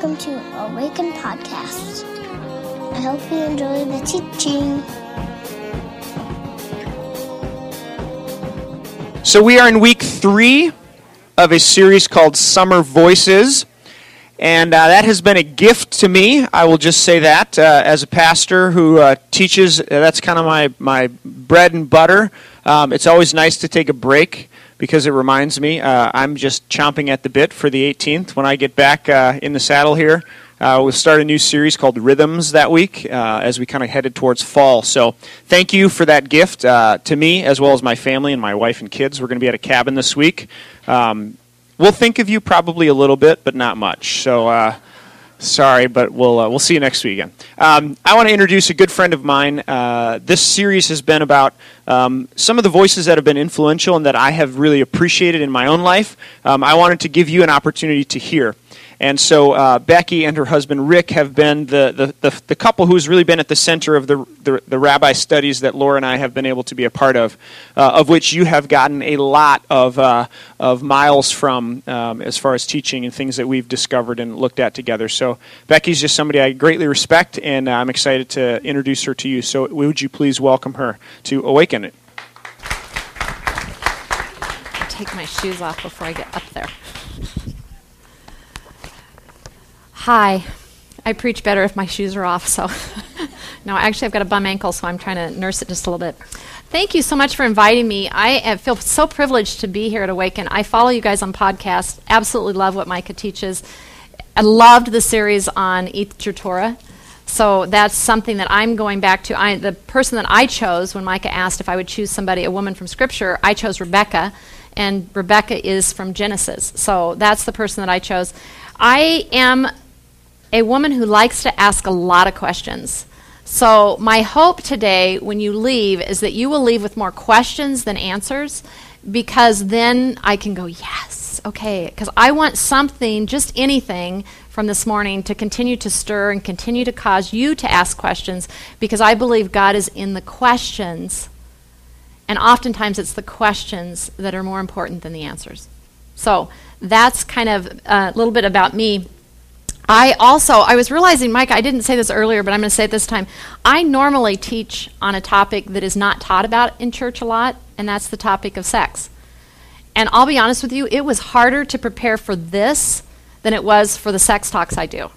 welcome to Awaken Podcast. I hope you enjoy the teaching. So, we are in week three of a series called Summer Voices. And uh, that has been a gift to me. I will just say that uh, as a pastor who uh, teaches, that's kind of my, my bread and butter. Um, it's always nice to take a break because it reminds me uh, I'm just chomping at the bit for the 18th when I get back uh, in the saddle here. Uh, we'll start a new series called Rhythms that week uh, as we kind of headed towards fall. So, thank you for that gift uh, to me as well as my family and my wife and kids. We're going to be at a cabin this week. Um, we'll think of you probably a little bit, but not much. So, uh, sorry, but we'll uh, we'll see you next week again. Um, I want to introduce a good friend of mine. Uh, this series has been about um, some of the voices that have been influential and that I have really appreciated in my own life. Um, I wanted to give you an opportunity to hear. And so uh, Becky and her husband Rick have been the, the, the, the, couple who's really been at the center of the, the, the, rabbi studies that Laura and I have been able to be a part of, uh, of which you have gotten a lot of, uh, of miles from um, as far as teaching and things that we've discovered and looked at together. So Becky's just somebody I greatly respect, and I'm excited to introduce her to you. So would you please welcome her to Awaken It? take my shoes off before I get up there. Hi. I preach better if my shoes are off, so. no, actually, I've got a bum ankle, so I'm trying to nurse it just a little bit. Thank you so much for inviting me. I feel so privileged to be here at Awaken. I follow you guys on podcasts. Absolutely love what Micah teaches. I loved the series on Eat Your Torah. So that's something that I'm going back to. I, the person that I chose when Micah asked if I would choose somebody, a woman from Scripture, I chose Rebecca, and Rebecca is from Genesis. So that's the person that I chose. I am a woman who likes to ask a lot of questions. So, my hope today when you leave is that you will leave with more questions than answers because then I can go, yes, okay. Because I want something, just anything from this morning to continue to stir and continue to cause you to ask questions because I believe God is in the questions. And oftentimes it's the questions that are more important than the answers. So, that's kind of a little bit about me. I also, I was realizing, Mike, I didn't say this earlier, but I'm going to say it this time. I normally teach on a topic that is not taught about in church a lot, and that's the topic of sex. And I'll be honest with you, it was harder to prepare for this than it was for the sex talks I do.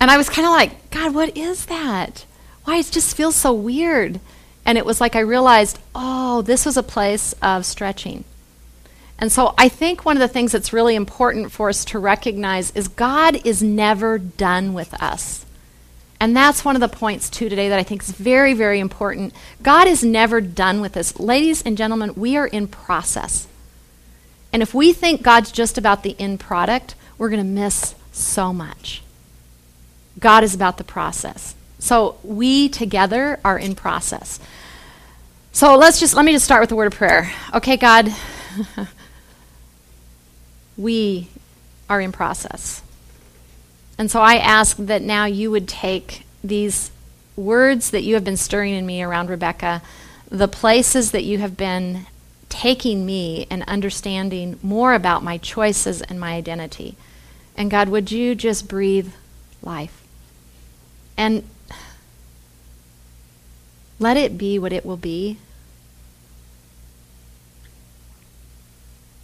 And I was kind of like, God, what is that? Why it just feels so weird. And it was like I realized, oh, this was a place of stretching. And so I think one of the things that's really important for us to recognize is God is never done with us. And that's one of the points, too, today that I think is very, very important. God is never done with us. Ladies and gentlemen, we are in process. And if we think God's just about the end product, we're going to miss so much. God is about the process. So we together are in process. So let's just let me just start with the word of prayer. Okay, God, we are in process. And so I ask that now you would take these words that you have been stirring in me around Rebecca, the places that you have been taking me and understanding more about my choices and my identity. And God, would you just breathe life? And let it be what it will be.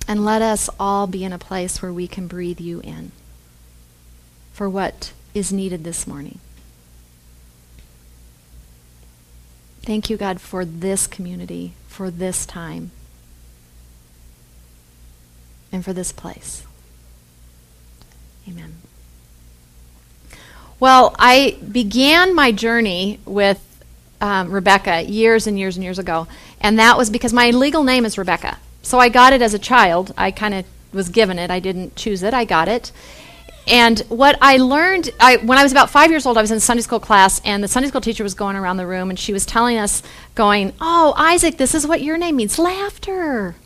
And let us all be in a place where we can breathe you in for what is needed this morning. Thank you, God, for this community, for this time, and for this place. Amen. Well, I began my journey with um, Rebecca years and years and years ago, and that was because my legal name is Rebecca. So I got it as a child. I kind of was given it. I didn't choose it. I got it. And what I learned, I, when I was about five years old, I was in Sunday school class, and the Sunday school teacher was going around the room, and she was telling us, going, Oh, Isaac, this is what your name means laughter.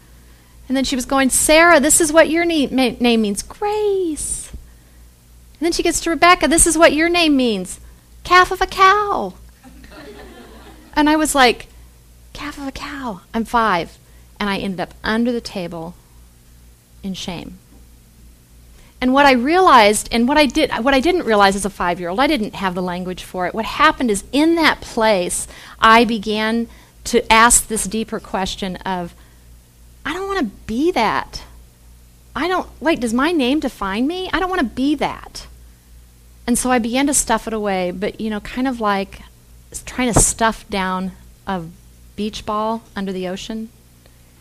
And then she was going, Sarah, this is what your name, name means grace. And then she gets to Rebecca, this is what your name means calf of a cow. and I was like, Calf of a cow. I'm five and I ended up under the table in shame. And what I realized, and what I did, what I didn't realize as a five-year-old, I didn't have the language for it. What happened is, in that place, I began to ask this deeper question of, I don't want to be that. I don't. Wait, does my name define me? I don't want to be that. And so I began to stuff it away, but you know, kind of like trying to stuff down a beach ball under the ocean.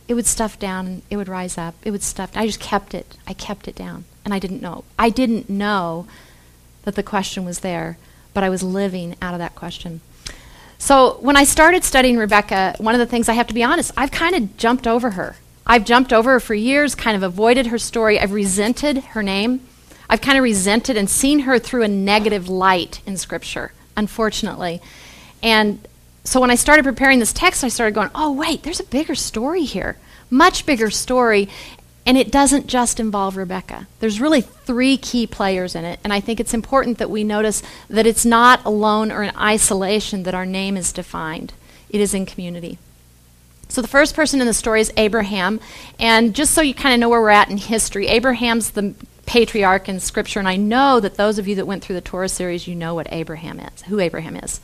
It would stuff down it would rise up. It would stuff. I just kept it. I kept it down and I didn't know. I didn't know that the question was there, but I was living out of that question. So when I started studying Rebecca, one of the things I have to be honest, I've kind of jumped over her. I've jumped over her for years, kind of avoided her story. I've resented her name. I've kind of resented and seen her through a negative light in Scripture, unfortunately. And so when I started preparing this text, I started going, oh, wait, there's a bigger story here, much bigger story. And it doesn't just involve Rebecca. There's really three key players in it, and I think it's important that we notice that it's not alone or in isolation that our name is defined. It is in community. So the first person in the story is Abraham, and just so you kind of know where we're at in history, Abraham's the patriarch in Scripture, and I know that those of you that went through the Torah series, you know what Abraham is, who Abraham is.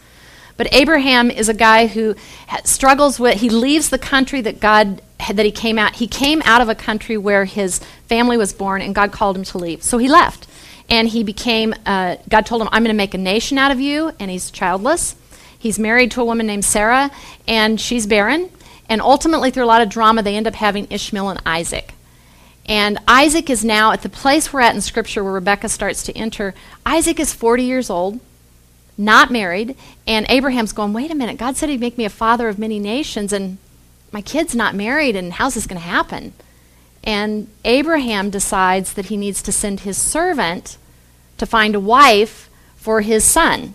But Abraham is a guy who struggles with, he leaves the country that God, that he came out, he came out of a country where his family was born and God called him to leave. So he left. And he became, uh, God told him, I'm going to make a nation out of you, and he's childless. He's married to a woman named Sarah, and she's barren. And ultimately, through a lot of drama, they end up having Ishmael and Isaac. And Isaac is now at the place we're at in Scripture where Rebecca starts to enter. Isaac is 40 years old not married, and Abraham's going, wait a minute, God said he'd make me a father of many nations, and my kid's not married, and how's this going to happen? And Abraham decides that he needs to send his servant to find a wife for his son.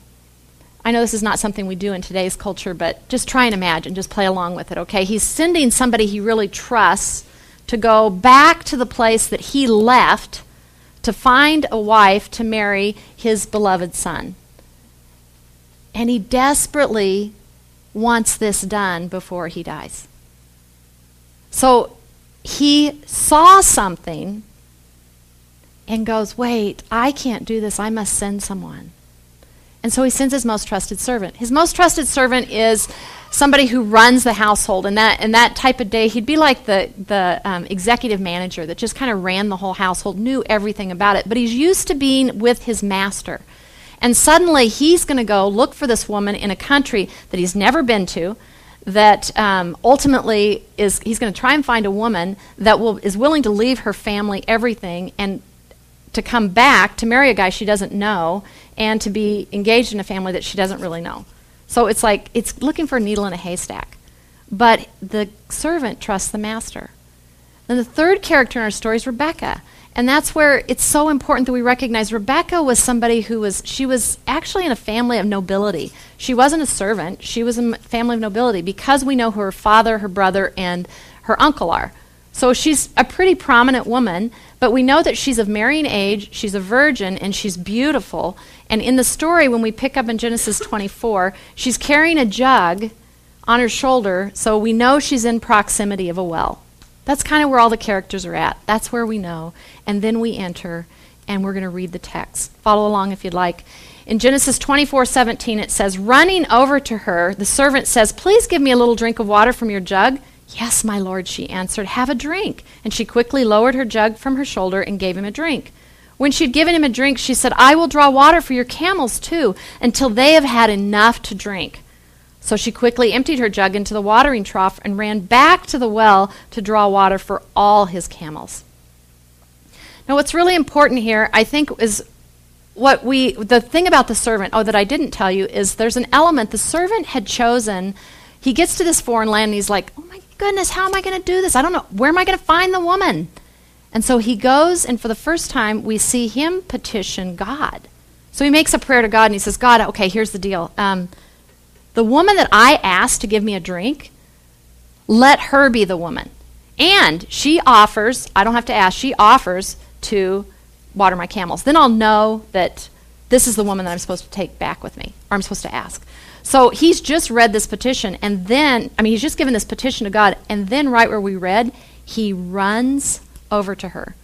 I know this is not something we do in today's culture, but just try and imagine, just play along with it, okay? He's sending somebody he really trusts to go back to the place that he left to find a wife to marry his beloved son. And he desperately wants this done before he dies. So he saw something and goes, Wait, I can't do this. I must send someone. And so he sends his most trusted servant. His most trusted servant is somebody who runs the household. And that, in that type of day, he'd be like the, the um, executive manager that just kind of ran the whole household, knew everything about it. But he's used to being with his master. And suddenly he's going to go look for this woman in a country that he's never been to. That um, ultimately is he's going to try and find a woman that will is willing to leave her family, everything, and to come back to marry a guy she doesn't know and to be engaged in a family that she doesn't really know. So it's like it's looking for a needle in a haystack. But the servant trusts the master. Then the third character in our story is Rebecca. And that's where it's so important that we recognize Rebecca was somebody who was, she was actually in a family of nobility. She wasn't a servant, she was a family of nobility because we know who her father, her brother, and her uncle are. So she's a pretty prominent woman, but we know that she's of marrying age, she's a virgin, and she's beautiful. And in the story, when we pick up in Genesis 24, she's carrying a jug on her shoulder, so we know she's in proximity of a well. That's kind of where all the characters are at. That's where we know. And then we enter and we're going to read the text. Follow along if you'd like. In Genesis 24 17, it says, Running over to her, the servant says, Please give me a little drink of water from your jug. Yes, my lord, she answered, Have a drink. And she quickly lowered her jug from her shoulder and gave him a drink. When she'd given him a drink, she said, I will draw water for your camels too, until they have had enough to drink. So she quickly emptied her jug into the watering trough and ran back to the well to draw water for all his camels. Now, what's really important here, I think, is what we, the thing about the servant, oh, that I didn't tell you, is there's an element the servant had chosen. He gets to this foreign land and he's like, oh my goodness, how am I going to do this? I don't know. Where am I going to find the woman? And so he goes, and for the first time, we see him petition God. So he makes a prayer to God and he says, God, okay, here's the deal. Um, the woman that I asked to give me a drink, let her be the woman. And she offers, I don't have to ask, she offers to water my camels. Then I'll know that this is the woman that I'm supposed to take back with me, or I'm supposed to ask. So he's just read this petition, and then, I mean, he's just given this petition to God, and then right where we read, he runs over to her.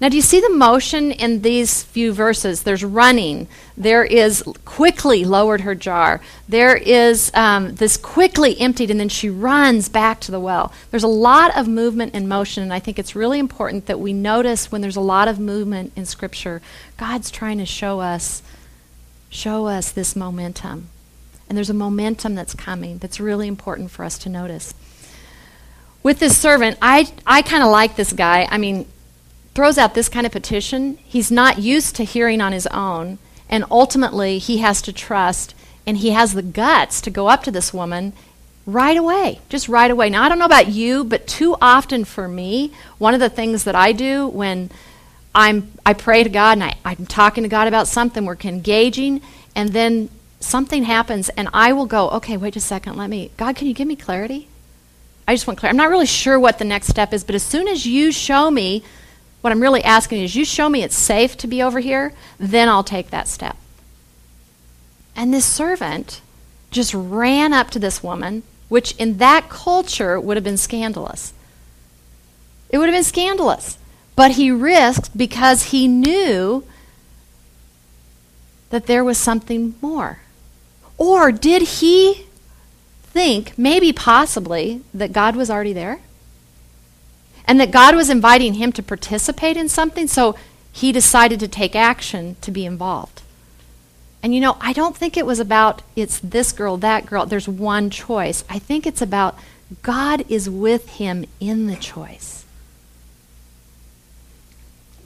Now, do you see the motion in these few verses? There's running. There is quickly lowered her jar. There is um, this quickly emptied, and then she runs back to the well. There's a lot of movement and motion, and I think it's really important that we notice when there's a lot of movement in Scripture, God's trying to show us, show us this momentum. And there's a momentum that's coming that's really important for us to notice. With this servant, I, I kind of like this guy. I mean, throws out this kind of petition, he's not used to hearing on his own, and ultimately he has to trust, and he has the guts to go up to this woman right away, just right away. Now, I don't know about you, but too often for me, one of the things that I do when I'm, I pray to God and I, I'm talking to God about something, we're engaging, and then something happens, and I will go, okay, wait a second, let me, God, can you give me clarity? I just want clarity. I'm not really sure what the next step is, but as soon as you show me what I'm really asking is you show me it's safe to be over here, then I'll take that step. And this servant just ran up to this woman, which in that culture would have been scandalous. It would have been scandalous. But he risked because he knew that there was something more. Or did he think, maybe possibly, that God was already there? And that God was inviting him to participate in something, so he decided to take action to be involved. And you know, I don't think it was about it's this girl, that girl. There's one choice. I think it's about God is with him in the choice.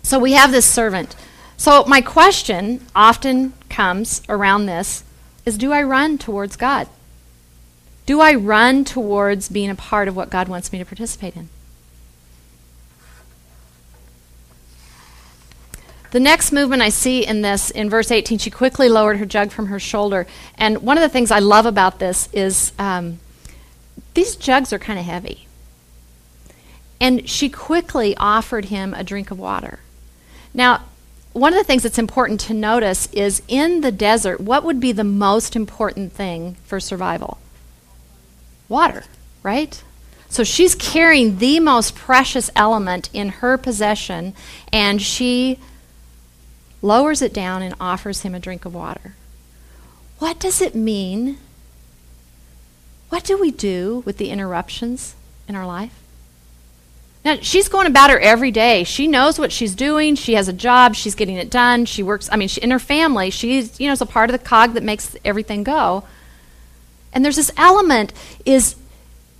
So we have this servant. So my question often comes around this is do I run towards God? Do I run towards being a part of what God wants me to participate in? The next movement I see in this, in verse 18, she quickly lowered her jug from her shoulder. And one of the things I love about this is um, these jugs are kind of heavy. And she quickly offered him a drink of water. Now, one of the things that's important to notice is in the desert, what would be the most important thing for survival? Water, right? So she's carrying the most precious element in her possession, and she lowers it down, and offers him a drink of water. What does it mean? What do we do with the interruptions in our life? Now, she's going about her every day. She knows what she's doing. She has a job. She's getting it done. She works, I mean, she, in her family, she's, you know, is a part of the cog that makes everything go. And there's this element is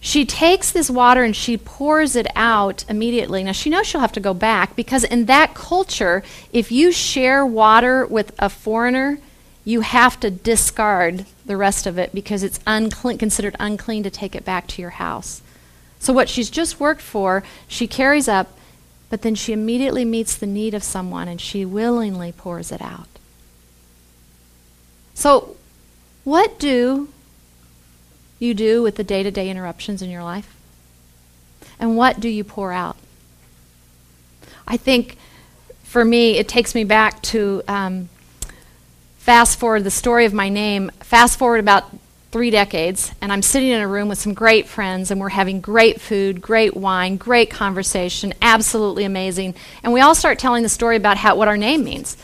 she takes this water and she pours it out immediately. Now, she knows she'll have to go back because in that culture, if you share water with a foreigner, you have to discard the rest of it because it's unclean, considered unclean to take it back to your house. So, what she's just worked for, she carries up, but then she immediately meets the need of someone and she willingly pours it out. So, what do you do with the day to day interruptions in your life? And what do you pour out? I think for me, it takes me back to um, fast forward the story of my name, fast forward about three decades, and I'm sitting in a room with some great friends, and we're having great food, great wine, great conversation, absolutely amazing. And we all start telling the story about how, what our name means.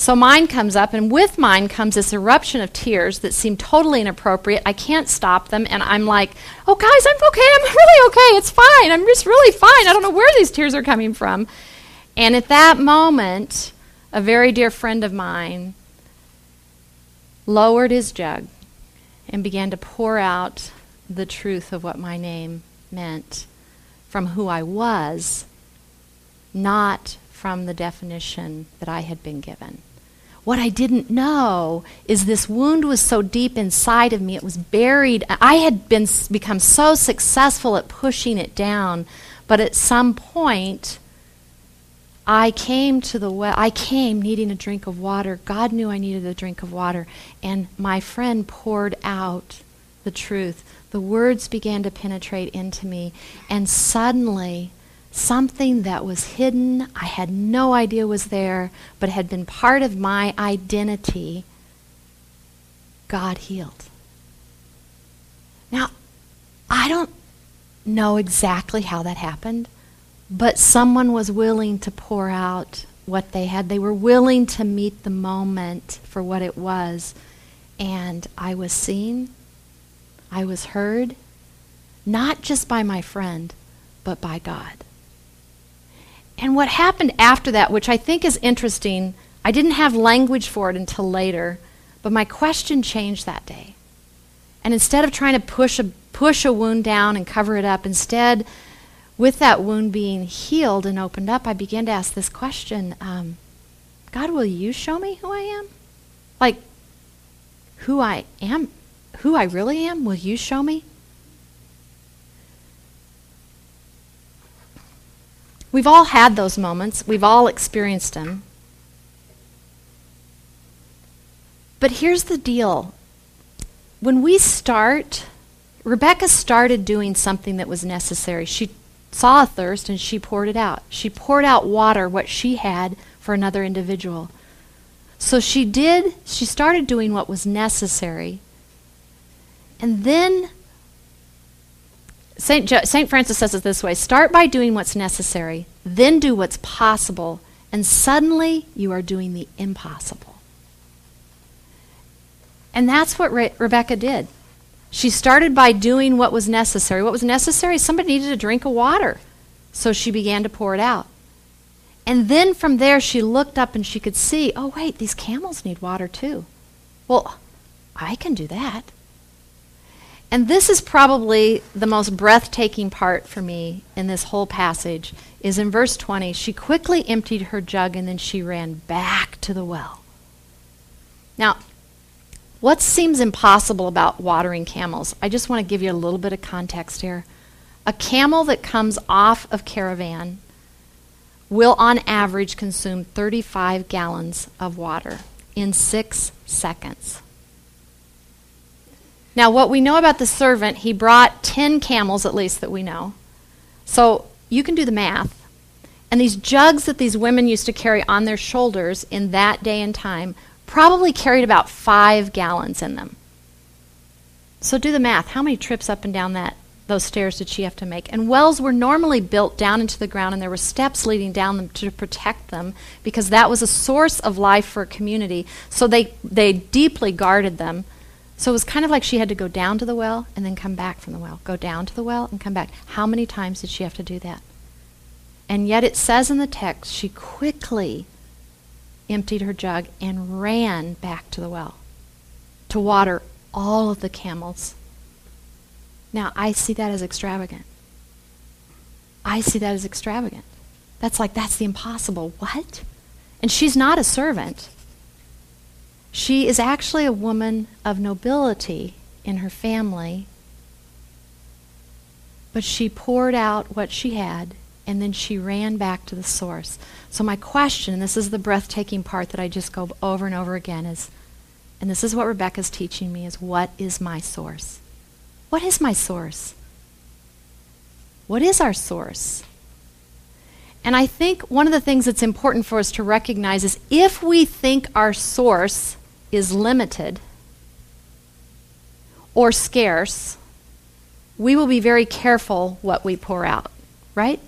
So mine comes up, and with mine comes this eruption of tears that seem totally inappropriate. I can't stop them, and I'm like, oh, guys, I'm okay. I'm really okay. It's fine. I'm just really fine. I don't know where these tears are coming from. And at that moment, a very dear friend of mine lowered his jug and began to pour out the truth of what my name meant from who I was, not from the definition that I had been given. What I didn't know is this wound was so deep inside of me, it was buried. I had been become so successful at pushing it down, but at some point I came to the well. I came needing a drink of water. God knew I needed a drink of water, and my friend poured out the truth. The words began to penetrate into me, and suddenly something that was hidden, I had no idea was there, but had been part of my identity, God healed. Now, I don't know exactly how that happened, But someone was willing to pour out what they had. They were willing to meet the moment for what it was. And I was seen, I was heard, not just by my friend, but by God. And what happened after that, which I think is interesting, I didn't have language for it until later, but my question changed that day. And instead of trying to push a, push a wound down and cover it up, instead, with that wound being healed and opened up, I began to ask this question um, God, will you show me who I am? Like, who I am, who I really am, will you show me? We've all had those moments, we've all experienced them. But here's the deal when we start, Rebecca started doing something that was necessary. She saw a thirst and she poured it out. She poured out water, what she had, for another individual. So she did, she started doing what was necessary. And then St. Jo- St. Francis says it this way start by doing what's necessary, then do what's possible, and suddenly you are doing the impossible. And that's what Re- Rebecca did. She started by doing what was necessary. What was necessary? Somebody needed a drink of water. So she began to pour it out. And then from there, she looked up and she could see oh, wait, these camels need water too. Well, I can do that. And this is probably the most breathtaking part for me in this whole passage is in verse 20. She quickly emptied her jug and then she ran back to the well. Now, what seems impossible about watering camels? I just want to give you a little bit of context here. A camel that comes off of caravan will on average consume 35 gallons of water in 6 seconds. Now, what we know about the servant, he brought 10 camels at least that we know. So you can do the math. And these jugs that these women used to carry on their shoulders in that day and time probably carried about five gallons in them. So do the math. How many trips up and down that those stairs did she have to make? And wells were normally built down into the ground, and there were steps leading down them to protect them because that was a source of life for a community. So they they deeply guarded them so it was kind of like she had to go down to the well and then come back from the well, go down to the well and come back. How many times did she have to do that? And yet it says in the text, she quickly emptied her jug and ran back to the well to water all of the camels. Now, I see that as extravagant. I see that as extravagant. That's like, that's the impossible. What? And she's not a servant. She is actually a woman of nobility in her family, but she poured out what she had and then she ran back to the source. So, my question, and this is the breathtaking part that I just go over and over again, is and this is what Rebecca's teaching me is what is my source? What is my source? What is our source? And I think one of the things that's important for us to recognize is if we think our source is limited or scarce, we will be very careful what we pour out, right?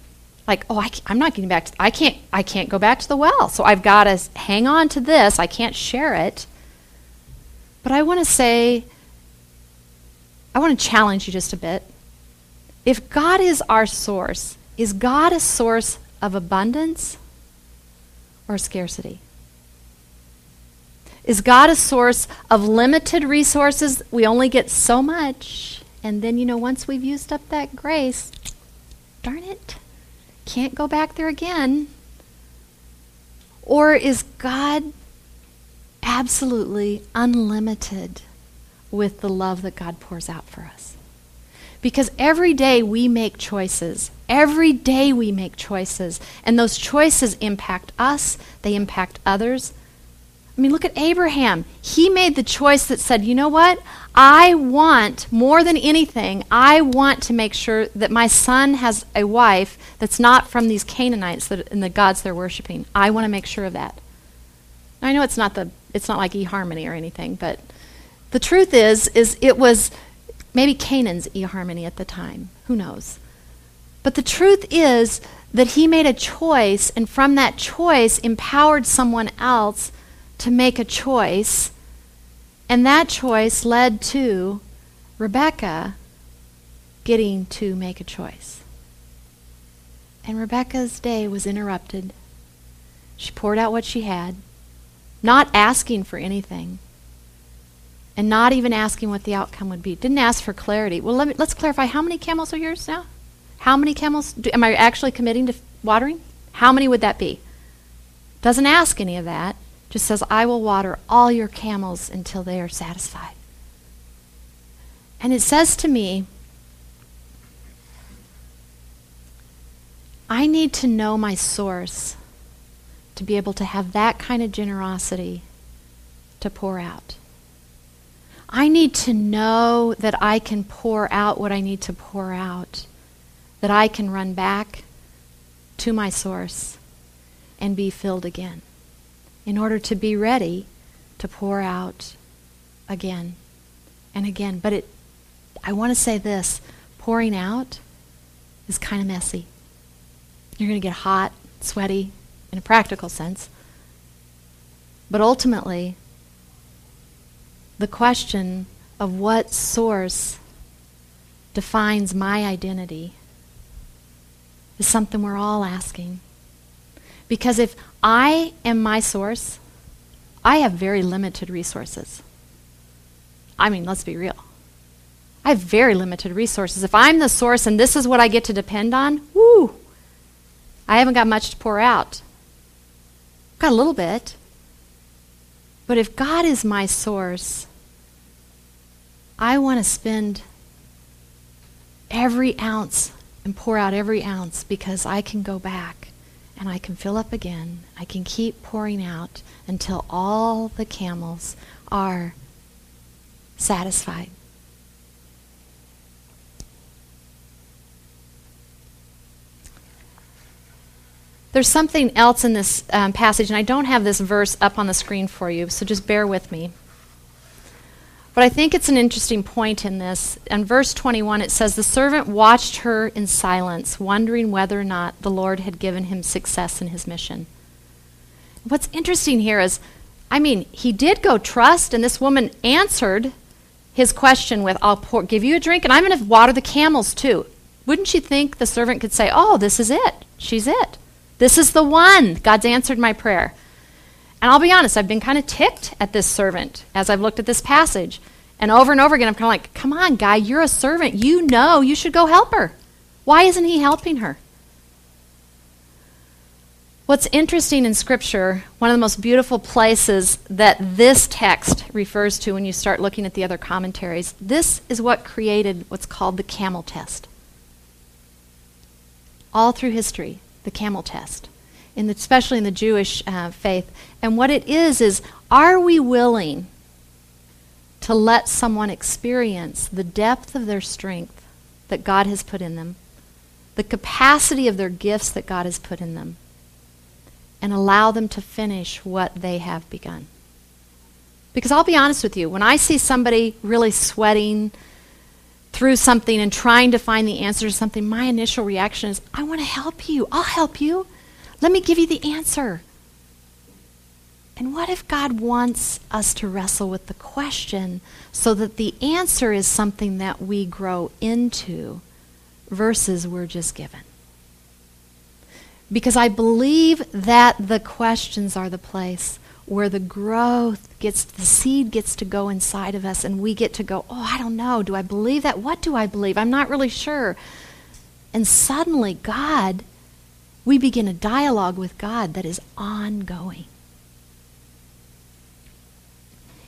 Like, oh, I, am not getting back to, I can't, I can't go back to the well, so I've got to hang on to this. I can't share it. But I want to say, I want to challenge you just a bit. If God is our source, is God a source of abundance or scarcity? Is God a source of limited resources? We only get so much. And then, you know, once we've used up that grace, darn it, can't go back there again. Or is God absolutely unlimited with the love that God pours out for us? Because every day we make choices. Every day we make choices. And those choices impact us, they impact others, I mean, look at Abraham. He made the choice that said, you know what? I want, more than anything, I want to make sure that my son has a wife that's not from these Canaanites that, and the gods they're worshiping. I want to make sure of that. I know it's not the it's not like eHarmony or anything, but the truth is is it was maybe Canaan's eHarmony at the time. Who knows? But the truth is that he made a choice, and from that choice, empowered someone else to make a choice. And that choice led to Rebecca getting to make a choice. And Rebecca's day was interrupted. She poured out what she had, not asking for anything, and not even asking what the outcome would be. Didn't ask for clarity. Well, let me, let's clarify how many camels are yours now? How many camels? Do, am I actually committing to watering? How many would that be? Doesn't ask any of that. Just says, I will water all your camels until they are satisfied. And it says to me, I need to know my source to be able to have that kind of generosity to pour out. I need to know that I can pour out what I need to pour out that I can run back to my source and be filled again in order to be ready to pour out again and again. But it, I want to say this pouring out is kind of messy. You're going to get hot, sweaty, in a practical sense. But ultimately, the question of what source defines my identity is something we're all asking. Because if I am my source, I have very limited resources. I mean, let's be real. I have very limited resources. If I'm the source and this is what I get to depend on, whoo, I haven't got much to pour out. Got a little bit. But if God is my source, I want to spend every ounce and pour out every ounce because I can go back and I can fill up again. I can keep pouring out until all the camels are satisfied. There's something else in this um, passage, and I don't have this verse up on the screen for you, so just bear with me. But I think it's an interesting point in this. In verse 21, it says, The servant watched her in silence, wondering whether or not the Lord had given him success in his mission. What's interesting here is, I mean, he did go trust, and this woman answered his question with, I'll pour, give you a drink, and I'm going to water the camels too. Wouldn't you think the servant could say, Oh, this is it? She's it. This is the one. God's answered my prayer. And I'll be honest, I've been kind of ticked at this servant as I've looked at this passage. And over and over again, I'm kind of like, come on, guy, you're a servant. You know you should go help her. Why isn't he helping her? What's interesting in Scripture, one of the most beautiful places that this text refers to when you start looking at the other commentaries, this is what created what's called the camel test. All through history, the camel test in the, especially in the Jewish uh, faith. And what it is, is are we willing to let someone experience the depth of their strength that God has put in them, the capacity of their gifts that God has put in them, and allow them to finish what they have begun? Because I'll be honest with you, when I see somebody really sweating through something and trying to find the answer to something, my initial reaction is, I want to help you. I'll help you. Let me give you the answer. And what if God wants us to wrestle with the question so that the answer is something that we grow into versus we're just given? Because I believe that the questions are the place where the growth gets, the seed gets to go inside of us and we get to go, oh, I don't know. Do I believe that? What do I believe? I'm not really sure. And suddenly, God we begin a dialogue with God that is ongoing.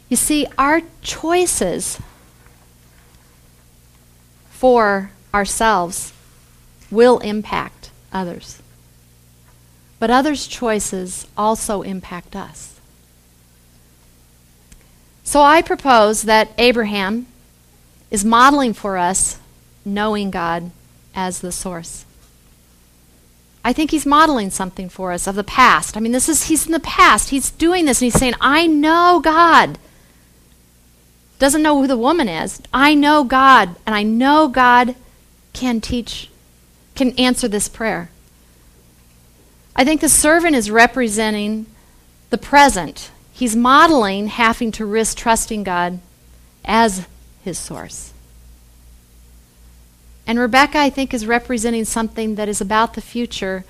You see, our choices for ourselves will impact others. But others' choices also impact us. So I propose that Abraham is modeling for us knowing God as the source. I think he's modeling something for us of the past. I mean, this is he's in the past. He's doing this and he's saying, "I know God." Doesn't know who the woman is. I know God and I know God can teach can answer this prayer. I think the servant is representing the present. He's modeling having to risk trusting God as his source. And Rebecca, I think, is representing something that is about the future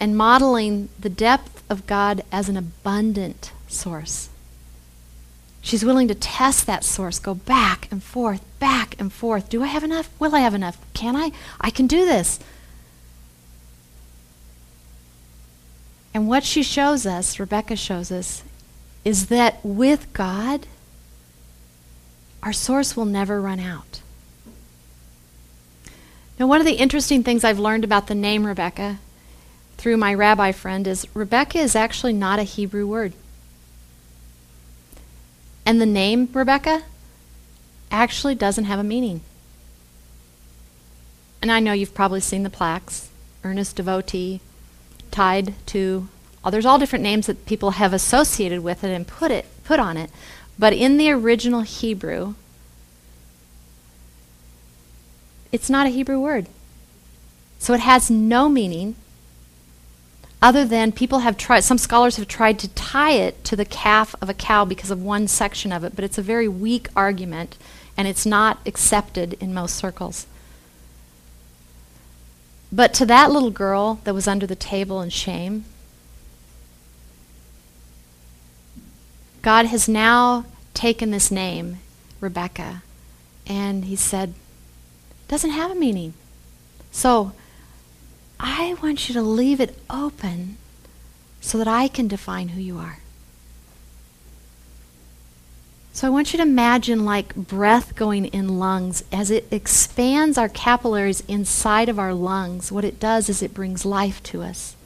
and modeling the depth of God as an abundant source. She's willing to test that source, go back and forth, back and forth. Do I have enough? Will I have enough? Can I? I can do this. And what she shows us, Rebecca shows us, is that with God, our source will never run out. Now, one of the interesting things I've learned about the name Rebecca through my rabbi friend is Rebecca is actually not a Hebrew word. And the name Rebecca actually doesn't have a meaning. And I know you've probably seen the plaques earnest devotee, tied to. Oh, there's all different names that people have associated with it and put it put on it. But in the original Hebrew, it's not a Hebrew word. So it has no meaning other than people have tried, some scholars have tried to tie it to the calf of a cow because of one section of it, but it's a very weak argument and it's not accepted in most circles. But to that little girl that was under the table in shame, God has now taken this name, Rebecca, and He said, doesn't have a meaning. So I want you to leave it open so that I can define who you are. So I want you to imagine like breath going in lungs as it expands our capillaries inside of our lungs. What it does is it brings life to us.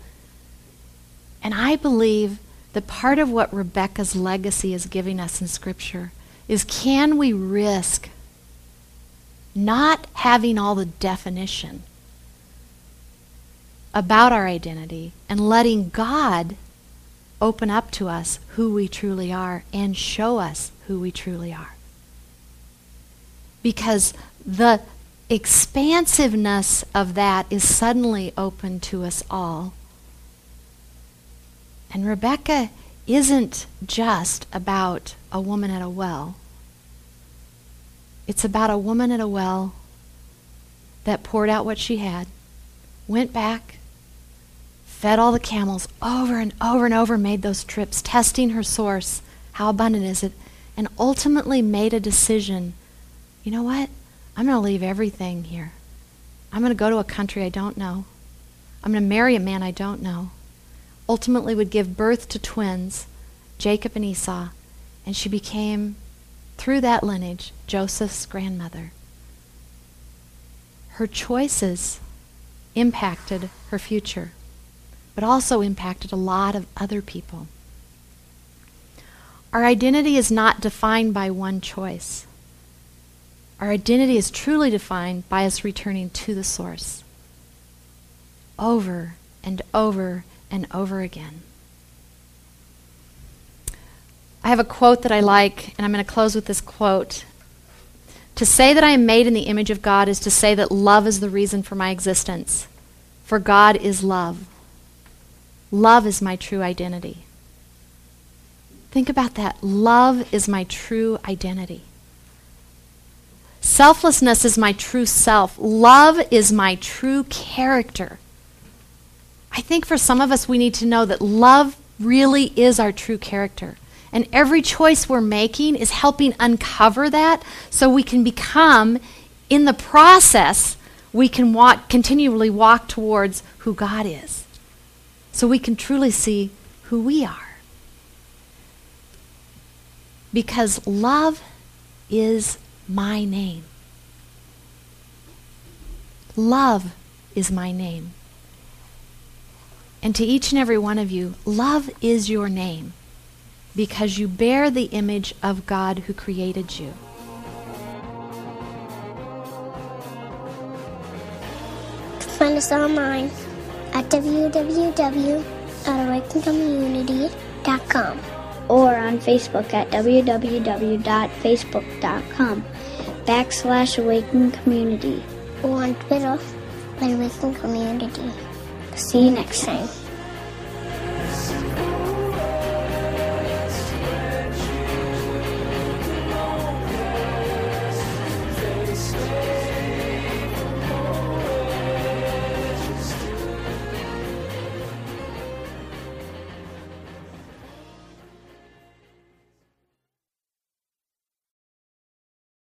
And I believe that part of what Rebecca's legacy is giving us in Scripture is can we risk not having all the definition about our identity and letting God open up to us who we truly are and show us who we truly are. Because the expansiveness of that is suddenly open to us all. And Rebecca isn't just about a woman at a well. It's about a woman at a well that poured out what she had, went back, fed all the camels over and over and over, made those trips, testing her source. How abundant is it? And ultimately made a decision you know what? I'm going to leave everything here. I'm going to go to a country I don't know. I'm going to marry a man I don't know. Ultimately, would give birth to twins, Jacob and Esau, and she became, through that lineage, Joseph's grandmother. Her choices impacted her future but also impacted a lot of other people. Our identity is not defined by one choice. Our identity is truly defined by us returning to the source over and over and over again. I have a quote that I like, and I'm going to close with this quote. To say that I am made in the image of God is to say that love is the reason for my existence, for God is love. Love is my true identity. Think about that. Love is my true identity. Selflessness is my true self. Love is my true character. I think for some of us, we need to know that love really is our true character. And every choice we're making is helping uncover that so we can become, in the process, we can walk, continually walk towards who God is so we can truly see who we are. Because love is my name. Love is my name. And to each and every one of you, love is your name because you bear the image of God who created you. Find us online at www.awakencommunity.com or on Facebook at www.facebook.com backslash awaken community or on Twitter at Awaken Community. See you next time.